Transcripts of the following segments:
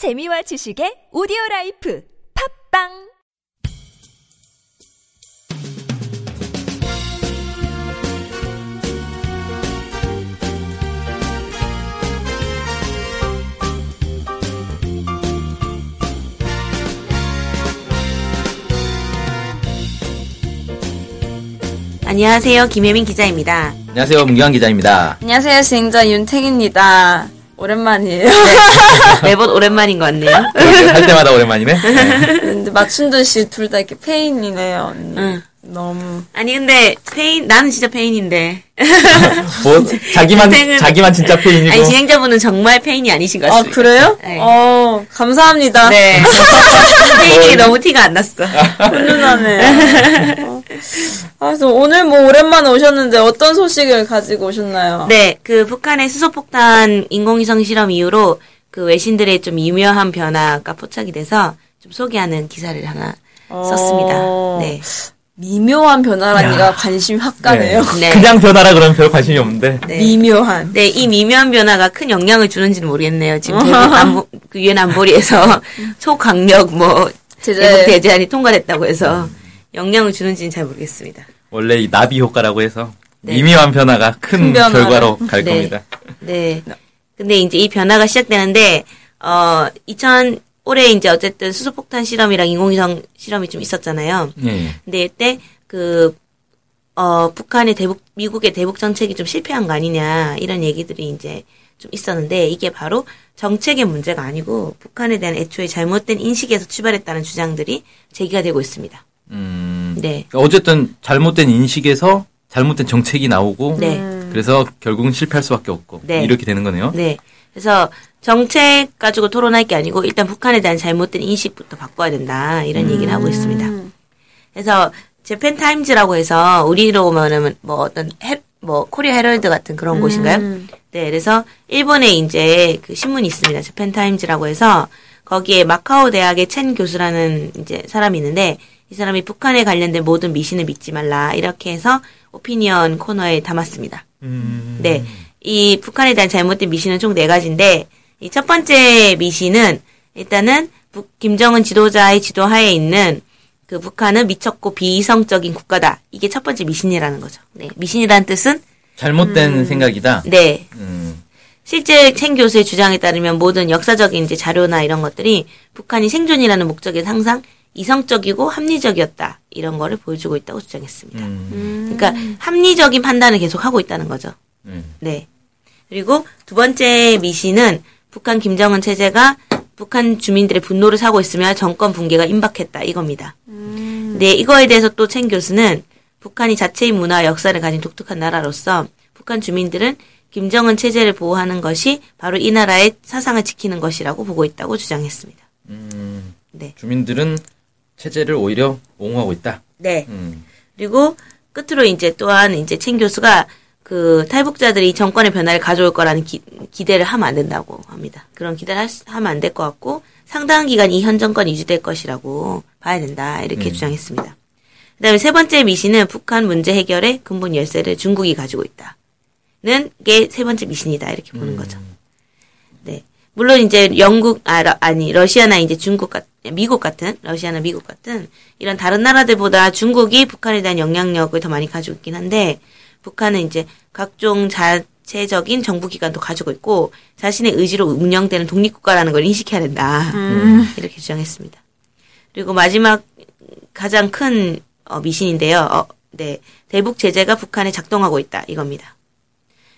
재미와 지식의 오디오 라이프 팝빵 안녕하세요. 김혜민 기자입니다. 안녕하세요. 문경환 기자입니다. 안녕하세요. 진행자 윤택입니다. 오랜만이에요. 매번 오랜만인 것 같네요. 그러게, 할 때마다 오랜만이네. 네. 근데 맞춘 듯이 둘 다 이렇게 폐인이네요. 언니. 응. 너무. 아니 근데 폐인 나는 진짜 폐인인데. 뭐 자기만 인생은- 자기만 진짜 폐인이고. 아니 진행자분은 정말 폐인이 아니신 것 아, 같습니다. 그래요? 네. 어, 감사합니다. 네. 폐인이 너무 티가 안 났어. 훈훈하네. 어. 아, 그래서 오늘 뭐 오랜만에 오셨는데 어떤 소식을 가지고 오셨나요? 네, 그 북한의 수소폭탄 인공위성 실험 이후로 그 외신들의 좀 미묘한 변화가 포착이 돼서 좀 소개하는 기사를 하나 썼습니다. 어. 네. 미묘한 변화라니까 관심이 확 가네요. 네. 그냥 변하라 그러면 별 관심이 없는데. 네. 미묘한. 네, 이 미묘한 변화가 큰 영향을 주는지는 모르겠네요. 지금 대북 안보, 그 유엔 안보리에서 초강력 뭐 제재. 대북 대제안이 통과됐다고 해서 영향을 주는지는 잘 모르겠습니다. 원래 이 나비 효과라고 해서 네. 미묘한 변화가 큰, 큰 변화를. 결과로 갈 네. 겁니다. 네. 근데 이제 이 변화가 시작되는데 어 2000, 올해 이제 어쨌든 수소폭탄 실험이랑 인공위성 실험이 좀 있었잖아요. 예. 근데 이때 그 어, 북한의 대북, 미국의 대북 정책이 좀 실패한 거 아니냐, 이런 얘기들이 이제 좀 있었는데, 이게 바로 정책의 문제가 아니고, 북한에 대한 애초에 잘못된 인식에서 출발했다는 주장들이 제기가 되고 있습니다. 음. 네. 어쨌든 잘못된 인식에서 잘못된 정책이 나오고 네. 그래서 결국은 실패할 수 밖에 없고 네. 이렇게 되는 거네요. 네. 그래서 정책 가지고 토론할 게 아니고, 일단 북한에 대한 잘못된 인식부터 바꿔야 된다, 이런 얘기를 하고 있습니다. 그래서 재팬 타임즈라고 해서 우리로 말하면 뭐 어떤 해, 뭐 코리아 헤럴드 같은 그런 곳인가요? 네, 그래서 일본에 이제 그 신문이 있습니다. 재팬 타임즈라고 해서 거기에 마카오 대학의 첸 교수라는 이제 사람이 있는데 이 사람이 북한에 관련된 모든 미신을 믿지 말라 이렇게 해서 오피니언 코너에 담았습니다. 음. 네. 이 북한에 대한 잘못된 미신은 총 네 가지인데, 이 첫 번째 미신은 일단은 북, 김정은 지도자의 지도하에 있는 그 북한은 미쳤고 비이성적인 국가다. 이게 첫 번째 미신이라는 거죠. 네. 미신이라는 뜻은, 잘못된 생각이다. 네. 음. 실제 첸 교수의 주장에 따르면 모든 역사적인 이제 자료나 이런 것들이 북한이 생존이라는 목적에서 항상 이성적이고 합리적이었다. 이런 거를 보여주고 있다고 주장했습니다. 음. 그러니까 합리적인 판단을 계속 하고 있다는 거죠. 음. 네. 그리고 두 번째 미신은 북한 김정은 체제가 북한 주민들의 분노를 사고 있으며 정권 붕괴가 임박했다 이겁니다. 네, 이거에 대해서 또첸 교수는 북한이 자체의 문화와 역사를 가진 독특한 나라로서 북한 주민들은 김정은 체제를 보호하는 것이 바로 이 나라의 사상을 지키는 것이라고 보고 있다고 주장했습니다. 음. 네. 주민들은 체제를 오히려 옹호하고 있다. 네. 음. 그리고 끝으로 이제 또한 이제 첸 교수가 그 탈북자들이 정권의 변화를 가져올 거라는 기, 대를 하면 안 된다고 합니다. 그런 기대를 하면 안 될 것 같고 상당한 기간 이 현 정권이 유지될 것이라고 봐야 된다 이렇게 주장했습니다. 그다음에 세 번째 미신은 북한 문제 해결의 근본 열쇠를 중국이 가지고 있다는 게 세 번째 미신이다 이렇게 보는 거죠. 네. 물론 이제 영국 아 러- 아니 러시아나 이제 중국 같 미국 같은 러시아나 미국 같은 이런 다른 나라들보다 중국이 북한에 대한 영향력을 더 많이 가지고 있긴 한데 북한은 이제 각종 자체적인 정부 기관도 가지고 있고 자신의 의지로 운영되는 독립국가라는 걸 인식해야 된다 이렇게 주장했습니다. 그리고 마지막 가장 큰 어, 미신인데요. 어, 네 대북 제재가 북한에 작동하고 있다 이겁니다.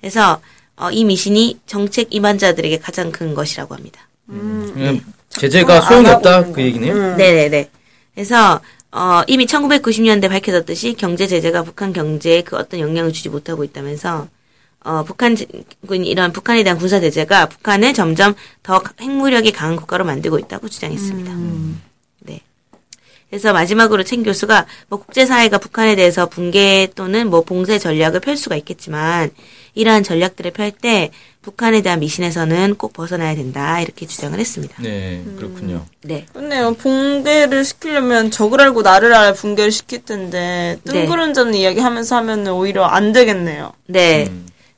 그래서 어, 이 미신이 정책 임한자들에게 가장 큰 것이라고 합니다. 그냥 제재가 소용이 없다 그 얘기네요. 네네네. 그래서 어, 이미 1990년대 밝혀졌듯이 경제 제재가 북한 경제에 그 어떤 영향을 주지 못하고 있다면서 어, 북한 제- 이런 북한에 대한 군사 제재가 북한을 점점 더 핵무력이 강한 국가로 만들고 있다고 주장했습니다. 네. 그래서 마지막으로 첸 교수가 뭐 국제사회가 북한에 대해서 붕괴 또는 뭐 봉쇄 전략을 펼 수가 있겠지만 이러한 전략들을 펼 때 북한에 대한 미신에서는 꼭 벗어나야 된다 이렇게 주장을 했습니다. 네, 그렇군요. 네. 근데요, 붕괴를 시키려면 적을 알고 나를 알아 붕괴를 시킬 텐데, 뜬구름잡는 이야기 하면서 하면 오히려 안 되겠네요. 네.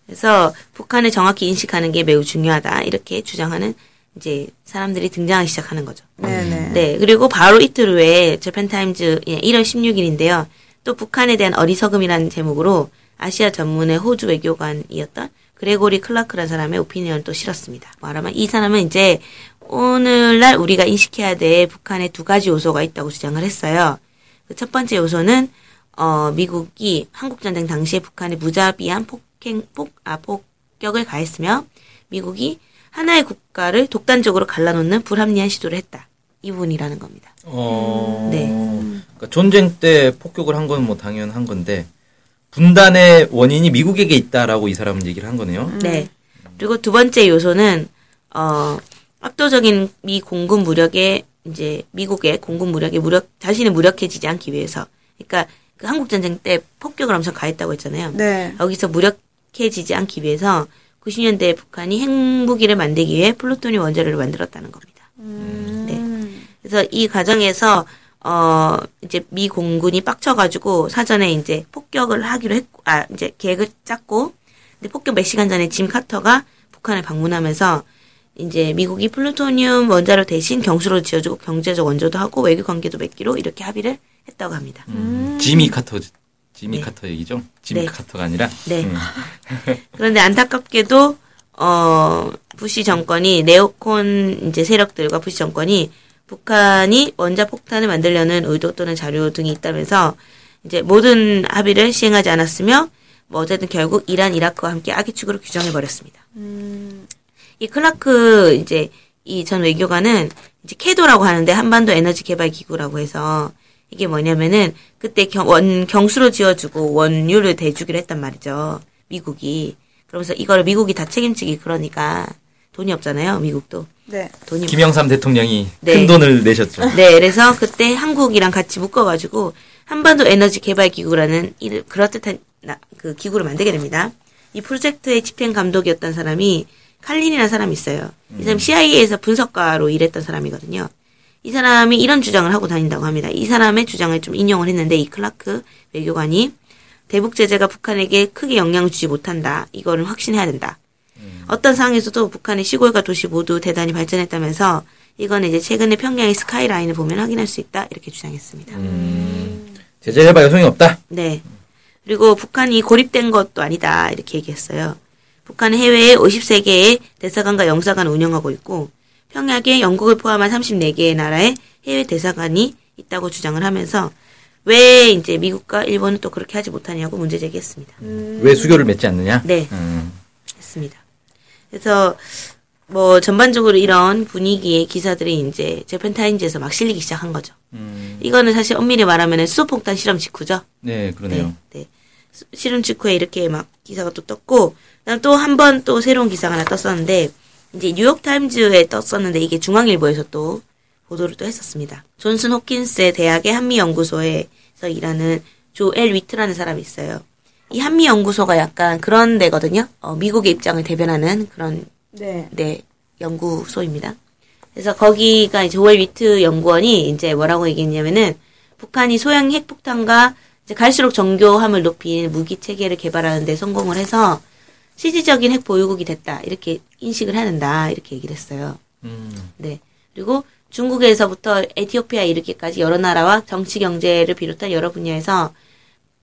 그래서 북한을 정확히 인식하는 게 매우 중요하다. 이렇게 주장하는 이제 사람들이 등장하기 시작하는 거죠. 네네. 네, 그리고 바로 이틀 후에 재팬타임즈 예, 1월 16일인데요. 또 북한에 대한 어리석음이라는 제목으로 아시아 전문의 호주 외교관이었던 그레고리 클라크라는 사람의 오피니언을 또 실었습니다. 말하면 이 사람은 이제 오늘날 우리가 인식해야 될 북한의 두 가지 요소가 있다고 주장을 했어요. 그 첫 번째 요소는 어, 미국이 한국전쟁 당시에 북한에 무자비한 폭행, 폭, 아, 폭격을 가했으며 미국이 하나의 국가를 독단적으로 갈라놓는 불합리한 시도를 했다. 이 부분이라는 겁니다. 어, 네. 그러니까 전쟁 때 폭격을 한 건 뭐 당연한 건데 분단의 원인이 미국에게 있다라고 이 사람은 얘기를 한 거네요. 네. 그리고 두 번째 요소는 어 압도적인 미 공군 무력에 이제 미국의 공군 무력에 무력 자신이 무력해지지 않기 위해서 그러니까 그 한국 전쟁 때 폭격을 엄청 가했다고 했잖아요. 네. 여기서 무력해지지 않기 위해서 90년대 북한이 핵무기를 만들기 위해 플루토늄 원자로를 만들었다는 겁니다. 네. 그래서 이 과정에서 어 이제 미 공군이 빡쳐가지고 사전에 이제 폭격을 하기로 했고 아 이제 계획을 짰고 근데 폭격 몇 시간 전에 짐 카터가 북한을 방문하면서 이제 미국이 플루토늄 원자로 대신 경수로 지어주고 경제적 원조도 하고 외교 관계도 맺기로 이렇게 합의를 했다고 합니다. 음, 지미 카터, 지미 네. 카터 얘기죠? 지미 네. 카터가 아니라. 네. 음. 그런데 안타깝게도 어 부시 정권이 네오콘 이제 세력들과 부시 정권이 북한이 원자 폭탄을 만들려는 의도 또는 자료 등이 있다면서 이제 모든 합의를 시행하지 않았으며 뭐 어쨌든 결국 이란 이라크와 함께 악의 축으로 규정해 버렸습니다. 이 클라크 이제 이 전 외교관은 이제 캐도라고 하는데 한반도 에너지 개발 기구라고 해서 이게 뭐냐면은 그때 경, 원 경수로 지어주고 원유를 대주기로 했단 말이죠. 미국이 그러면서 이걸 미국이 다 책임지기 그러니까 돈이 없잖아요. 미국도 네. 돈이 김영삼 대통령이 네. 큰 돈을 내셨죠. 네, 그래서 그때 한국이랑 같이 묶어가지고 한반도 에너지 개발 기구라는 이 그럴듯한 나- 그 기구를 만들게 됩니다. 이 프로젝트의 집행 감독이었던 사람이 칼린이라는 사람이 있어요. 이 사람 CIA에서 분석가로 일했던 사람이거든요. 이 사람이 이런 주장을 하고 다닌다고 합니다. 이 사람의 주장을 좀 인용을 했는데 이 클라크 외교관이 대북 제재가 북한에게 크게 영향을 주지 못한다. 이거는 확신해야 된다. 어떤 상황에서도 북한의 시골과 도시 모두 대단히 발전했다면서 이거는 이제 최근에 평양의 스카이라인을 보면 확인할 수 있다. 이렇게 주장했습니다. 제재해봐야 소용이 없다. 네. 그리고 북한이 고립된 것도 아니다. 이렇게 얘기했어요. 북한은 해외에 50세 개의 대사관과 영사관을 운영하고 있고 평양에 영국을 포함한 34개의 나라의 해외 대사관이 있다고 주장을 하면서 왜 이제 미국과 일본은 또 그렇게 하지 못하냐고 문제 제기했습니다. 왜 수교를 맺지 않느냐? 네. 음. 했습니다. 그래서 뭐 전반적으로 이런 분위기의 기사들이 이제 재팬타임즈에서 막 실리기 시작한 거죠. 음. 이거는 사실 엄밀히 말하면 수소폭탄 실험 직후죠. 네, 그러네요. 네, 네. 수- 실험 직후에 이렇게 막 기사가 또 떴고, 그다음 또 한 번 또 새로운 기사가 하나 떴었는데, 이제 뉴욕 타임즈에 떴었는데 이게 중앙일보에서 또 보도를 또 했었습니다. 존스 홉킨스 대학의 한미 연구소에서 일하는 조엘 위트라는 사람이 있어요. 이 한미 연구소가 약간 그런 데거든요. 어, 미국의 입장을 대변하는 그런 네. 네, 연구소입니다. 그래서 거기가 이제 조엘 위트 연구원이 이제 뭐라고 얘기했냐면은 북한이 소형 핵폭탄과 이제 갈수록 정교함을 높인 무기 체계를 개발하는 데 성공을 해서 실질적인 핵 보유국이 됐다. 이렇게 인식을 된다. 이렇게 얘기를 했어요. 음. 네. 그리고 중국에서부터 에티오피아 이르기까지 여러 나라와 정치 경제를 비롯한 여러 분야에서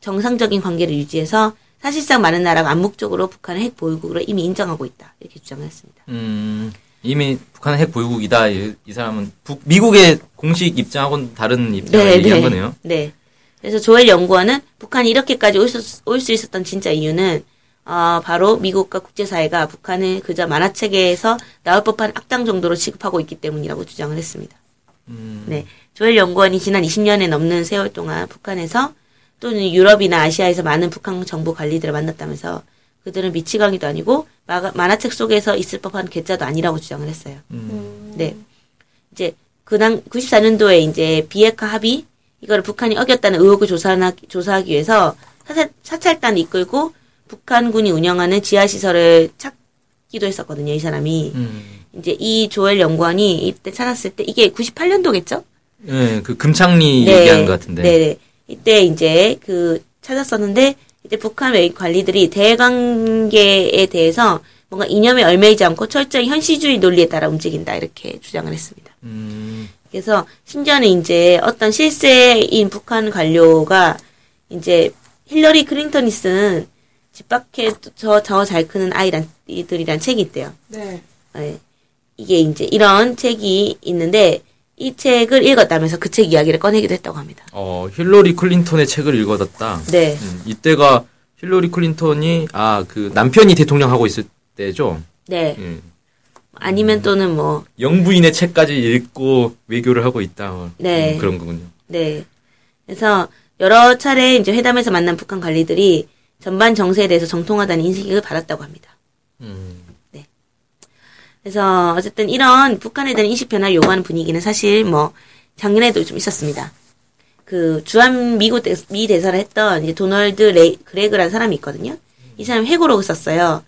정상적인 관계를 유지해서 사실상 많은 나라가 암묵적으로 북한을 핵 보유국으로 이미 인정하고 있다. 이렇게 주장을 했습니다. 음, 이미 북한은 핵 보유국이다. 이, 이 사람은 북, 미국의 공식 입장하고는 다른 입장을 얘기한 거네요. 네. 그래서 조엘 연구원은 북한이 이렇게까지 올 수 있었던 진짜 이유는 어, 바로 미국과 국제사회가 북한을 그저 만화책에서 나올 법한 악당 정도로 취급하고 있기 때문이라고 주장을 했습니다. 음. 네. 조엘 연구원이 지난 20년에 넘는 세월 동안 북한에서 또는 유럽이나 아시아에서 많은 북한 정부 관리들을 만났다면서 그들은 미치광이도 아니고 마- 만화책 속에서 있을 법한 괴짜도 아니라고 주장을 했어요. 음. 네. 이제 그당 94년도에 이제 비핵화 합의 이거를 북한이 어겼다는 의혹을 조사하기, 조사하기 위해서 사찰, 사찰단 이끌고 북한군이 운영하는 지하 시설을 찾기도 했었거든요. 이 사람이 음. 이제 이 조엘 연구원이 이때 찾았을 때 이게 98년도겠죠? 네, 그 금창리 얘기하는 것 같은데. 네. 이때 이제 그 찾았었는데 이때 북한 외 관리들이 대관계에 대해서 뭔가 이념에 얽매이지 않고 철저히 현실주의 논리에 따라 움직인다 이렇게 주장을 했습니다. 음, 그래서 심지어는 이제 어떤 실세인 북한 관료가 이제 힐러리 클린턴이 쓴 집 밖에서 더 잘 크는 아이란 아이들이란 책이 있대요. 네. 예. 이게 이제 이런 책이 있는데 이 책을 읽었다면서 그 책 이야기를 꺼내기도 했다고 합니다. 어, 힐러리 클린턴의 책을 읽어뒀다. 네. 음, 이때가 힐러리 클린턴이 아 그 남편이 대통령 하고 있을 때죠. 네. 음, 아니면 또는 뭐 영부인의 책까지 읽고 외교를 하고 있다. 어, 네. 음, 그런 거군요. 네. 그래서 여러 차례 이제 회담에서 만난 북한 관리들이 전반 정세에 대해서 정통하다는 인식을 받았다고 합니다. 음, 그래서 어쨌든 이런 북한에 대한 인식 변화를 요구하는 분위기는 사실 뭐 작년에도 좀 있었습니다. 그 주한 미국 대, 미 대사를 했던 이제 도널드 레이, 그레그라는 사람이 있거든요. 이 사람이 회고록을 썼어요.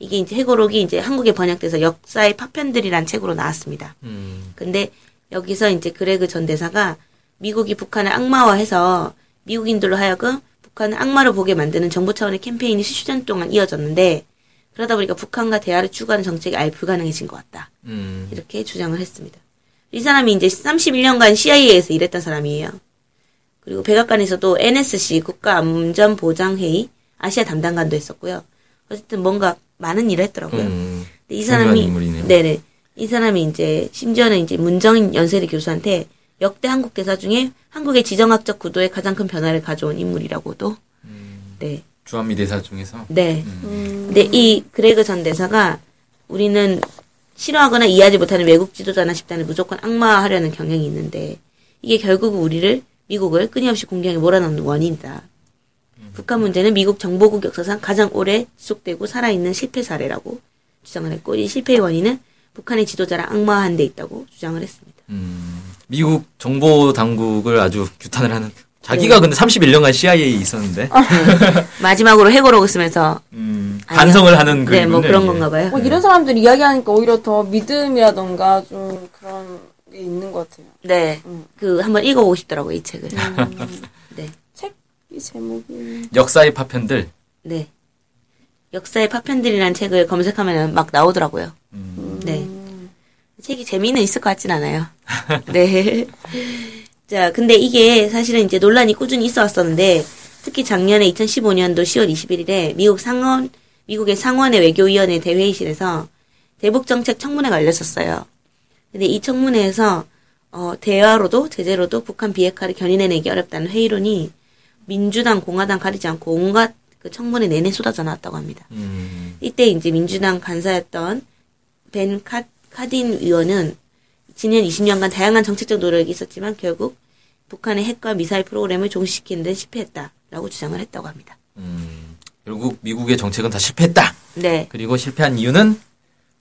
이게 이제 회고록이 이제 한국에 번역돼서 역사의 파편들이란 책으로 나왔습니다. 음, 근데 여기서 이제 그레그 전 대사가 미국이 북한을 악마화해서 미국인들로 하여금 북한을 악마로 보게 만드는 정부 차원의 캠페인이 수년 동안 이어졌는데 그러다 보니까 북한과 대화를 추구하는 정책이 아예 불가능해진 것 같다. 음, 이렇게 주장을 했습니다. 이 사람이 이제 31년간 CIA에서 일했던 사람이에요. 그리고 백악관에서도 NSC 국가안전보장회의 아시아 담당관도 했었고요. 어쨌든 뭔가 많은 일을 했더라고요. 음, 근데 이 사람이 인물이네요. 네네 이 사람이 이제 심지어는 이제 문정인 연세대 교수한테 역대 한국 대사 중에 한국의 지정학적 구도에 가장 큰 변화를 가져온 인물이라고도 네 주한미 대사 중에서 네. 음. 근데 이 그레그 전 대사가 우리는 싫어하거나 이해하지 못하는 외국 지도자나 집단을 무조건 악마화하려는 경향이 있는데 이게 결국 우리를 미국을 끊임없이 공경에 몰아넣는 원인이다. 북한 문제는 미국 정보국 역사상 가장 오래 지속되고 살아있는 실패 사례라고 주장을 했고 이 실패의 원인은 북한의 지도자를 악마화한 데 있다고 주장을 했습니다. 음, 미국 정보 당국을 아주 규탄을 하는 자기가 근데 31년간 CIA에 있었는데 마지막으로 해고록을 쓰면서 음. 반성을 하는 네, 뭐 그런. 건가 봐요. 뭐 이런 사람들이 이야기하니까 오히려 더 믿음이라던가 좀 그런 게 있는 것 같아요. 네. 음. 그 한번 읽어보고 싶더라고요, 이 책을. 네. 책 이 제목이 역사의 파편들. 네. 역사의 파편들이라는 책을 검색하면 막 나오더라고요. 음. 네. 책이 재미는 있을 것 같진 않아요. 네. 자, 근데 이게 사실은 이제 논란이 꾸준히 있어 왔었는데, 특히 작년에 2015년도 10월 21일에 미국 상원, 미국의 상원의 외교위원회 대회의실에서 대북 정책 청문회가 열렸었어요. 근데 이 청문회에서, 어, 대화로도 제재로도 북한 비핵화를 견인해내기 어렵다는 회의론이 민주당, 공화당 가리지 않고 온갖 그 청문회 내내 쏟아져 나왔다고 합니다. 음, 이때 이제 민주당 간사였던 벤 카, 카딘 의원은 지난 20년간 다양한 정책적 노력이 있었지만 결국 북한의 핵과 미사일 프로그램을 종식시키는 데 실패했다라고 주장을 했다고 합니다. 음, 결국 미국의 정책은 다 실패했다. 네. 그리고 실패한 이유는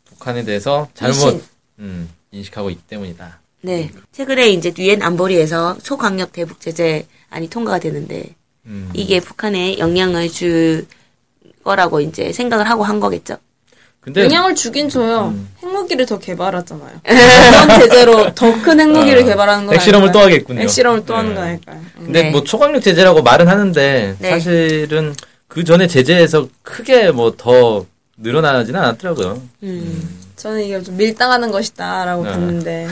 북한에 대해서 잘못. 음, 인식하고 있기 때문이다. 네. 최근에 이제 유엔 안보리에서 초강력 대북 제재안이 통과가 되는데 음, 이게 북한에 영향을 줄 거라고 이제 생각을 하고 한 거겠죠. 근데 영향을 주긴 줘요. 음. 핵무기를 더 개발하잖아요. 그런 제재로 더 큰 핵무기를 어, 개발하는 건 핵실험을? 또 하겠군요. 핵실험을 또 하는 네. 거 아닐까요? 음. 근데 네. 뭐 초강력 제재라고 말은 하는데 네. 사실은 그 전에 제재에서 크게 뭐 더 늘어나지는 않았더라고요. 음. 저는 이게 좀 밀당하는 것이다라고 네. 봤는데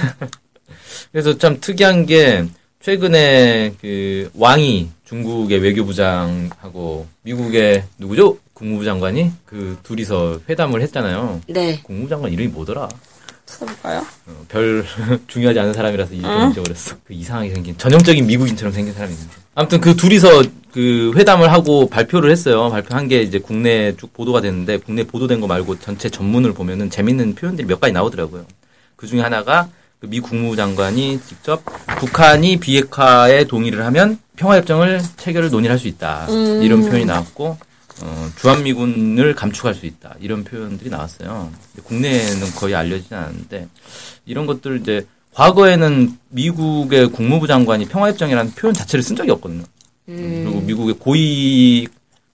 그래서 참 특이한 게 최근에 그 왕이 중국의 외교부장하고 미국의 누구죠? 국무부 장관이 그 둘이서 회담을 했잖아요. 네. 국무부 장관 이름이 뭐더라? 찾아볼까요? 어, 별 중요하지 않은 사람이라서 이름을 잊어버렸어. 그 이상하게 생긴 전형적인 미국인처럼 생긴 사람이 있는데. 아무튼 그 둘이서 그 회담을 하고 발표를 했어요. 발표한 게 이제 국내에 쭉 보도가 됐는데 국내 보도된 거 말고 전체 전문을 보면은 재밌는 표현들이 몇 가지 나오더라고요. 그 중에 하나가 그미 국무부 장관이 직접 북한이 비핵화에 동의를 하면 평화협정을 체결을 논의할 수 있다. 이런 표현이 나왔고 어, 주한미군을 감축할 수 있다. 이런 표현들이 나왔어요. 국내에는 거의 알려지지 않았는데 이런 것들 이제 과거에는 미국의 국무부 장관이 평화협정이라는 표현 자체를 쓴 적이 없거든요. 그리고 미국의 고위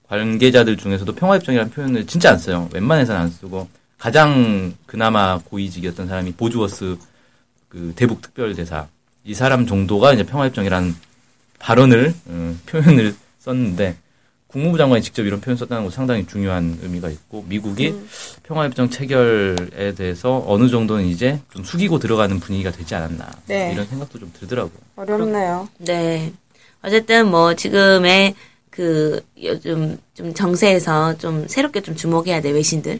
관계자들 중에서도 평화협정이라는 표현을 진짜 안 써요. 웬만해서는 안 쓰고 가장 그나마 고위직이었던 사람이 보주워스 그 대북 특별대사 이 사람 정도가 이제 평화협정이라는 발언을 어, 표현을 썼는데 국무부 장관이 직접 이런 표현 썼다는 건 상당히 중요한 의미가 있고 미국이 평화협정 체결에 대해서 어느 정도는 이제 좀 숙이고 들어가는 분위기가 되지 않았나 네. 이런 생각도 좀 들더라고요. 어렵네요. 네. 어쨌든 뭐 지금의 그 요즘 좀 정세에서 좀 새롭게 좀 주목해야 될 외신들.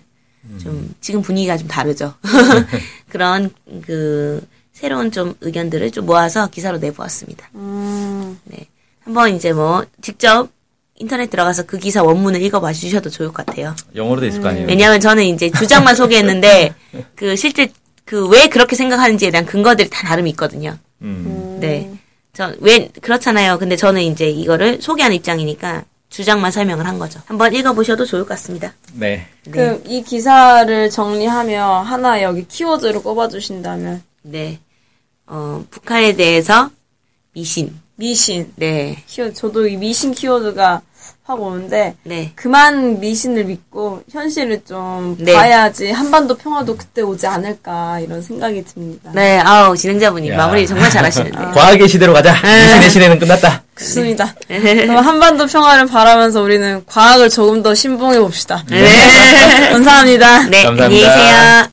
좀 지금 분위기가 좀 다르죠. 그런 그 새로운 좀 의견들을 좀 모아서 기사로 내보았습니다. 음, 네. 한번 이제 뭐 직접 인터넷 들어가서 그 기사 원문을 읽어봐 주셔도 좋을 것 같아요. 영어로 돼 있을 거 아니에요. 왜냐하면 저는 이제 주장만 소개했는데 그 실제 그 왜 그렇게 생각하는지에 대한 근거들이 다 나름이 있거든요. 음. 네. 저, 왜, 그렇잖아요. 근데 저는 이제 이거를 소개하는 입장이니까 주장만 설명을 한 거죠. 한번 읽어보셔도 좋을 것 같습니다. 네. 그, 이 기사를 정리하며 하나 여기 키워드로 꼽아주신다면, 네. 어, 북한에 대해서 미신. 미신. 네. 키워드, 저도 이 미신 키워드가 확 오는데, 네. 그만 미신을 믿고 현실을 좀 네. 봐야지 한반도 평화도 그때 오지 않을까 이런 생각이 듭니다. 네. 아우, 진행자분이 야. 마무리 정말 잘하시는데. 과학의 시대로 가자. 미신의 시대는 끝났다. 좋습니다. 그럼 한반도 평화를 바라면서 우리는 과학을 조금 더 신봉해 봅시다. 네. 감사합니다. 네. 감사합니다. 안녕히 계세요.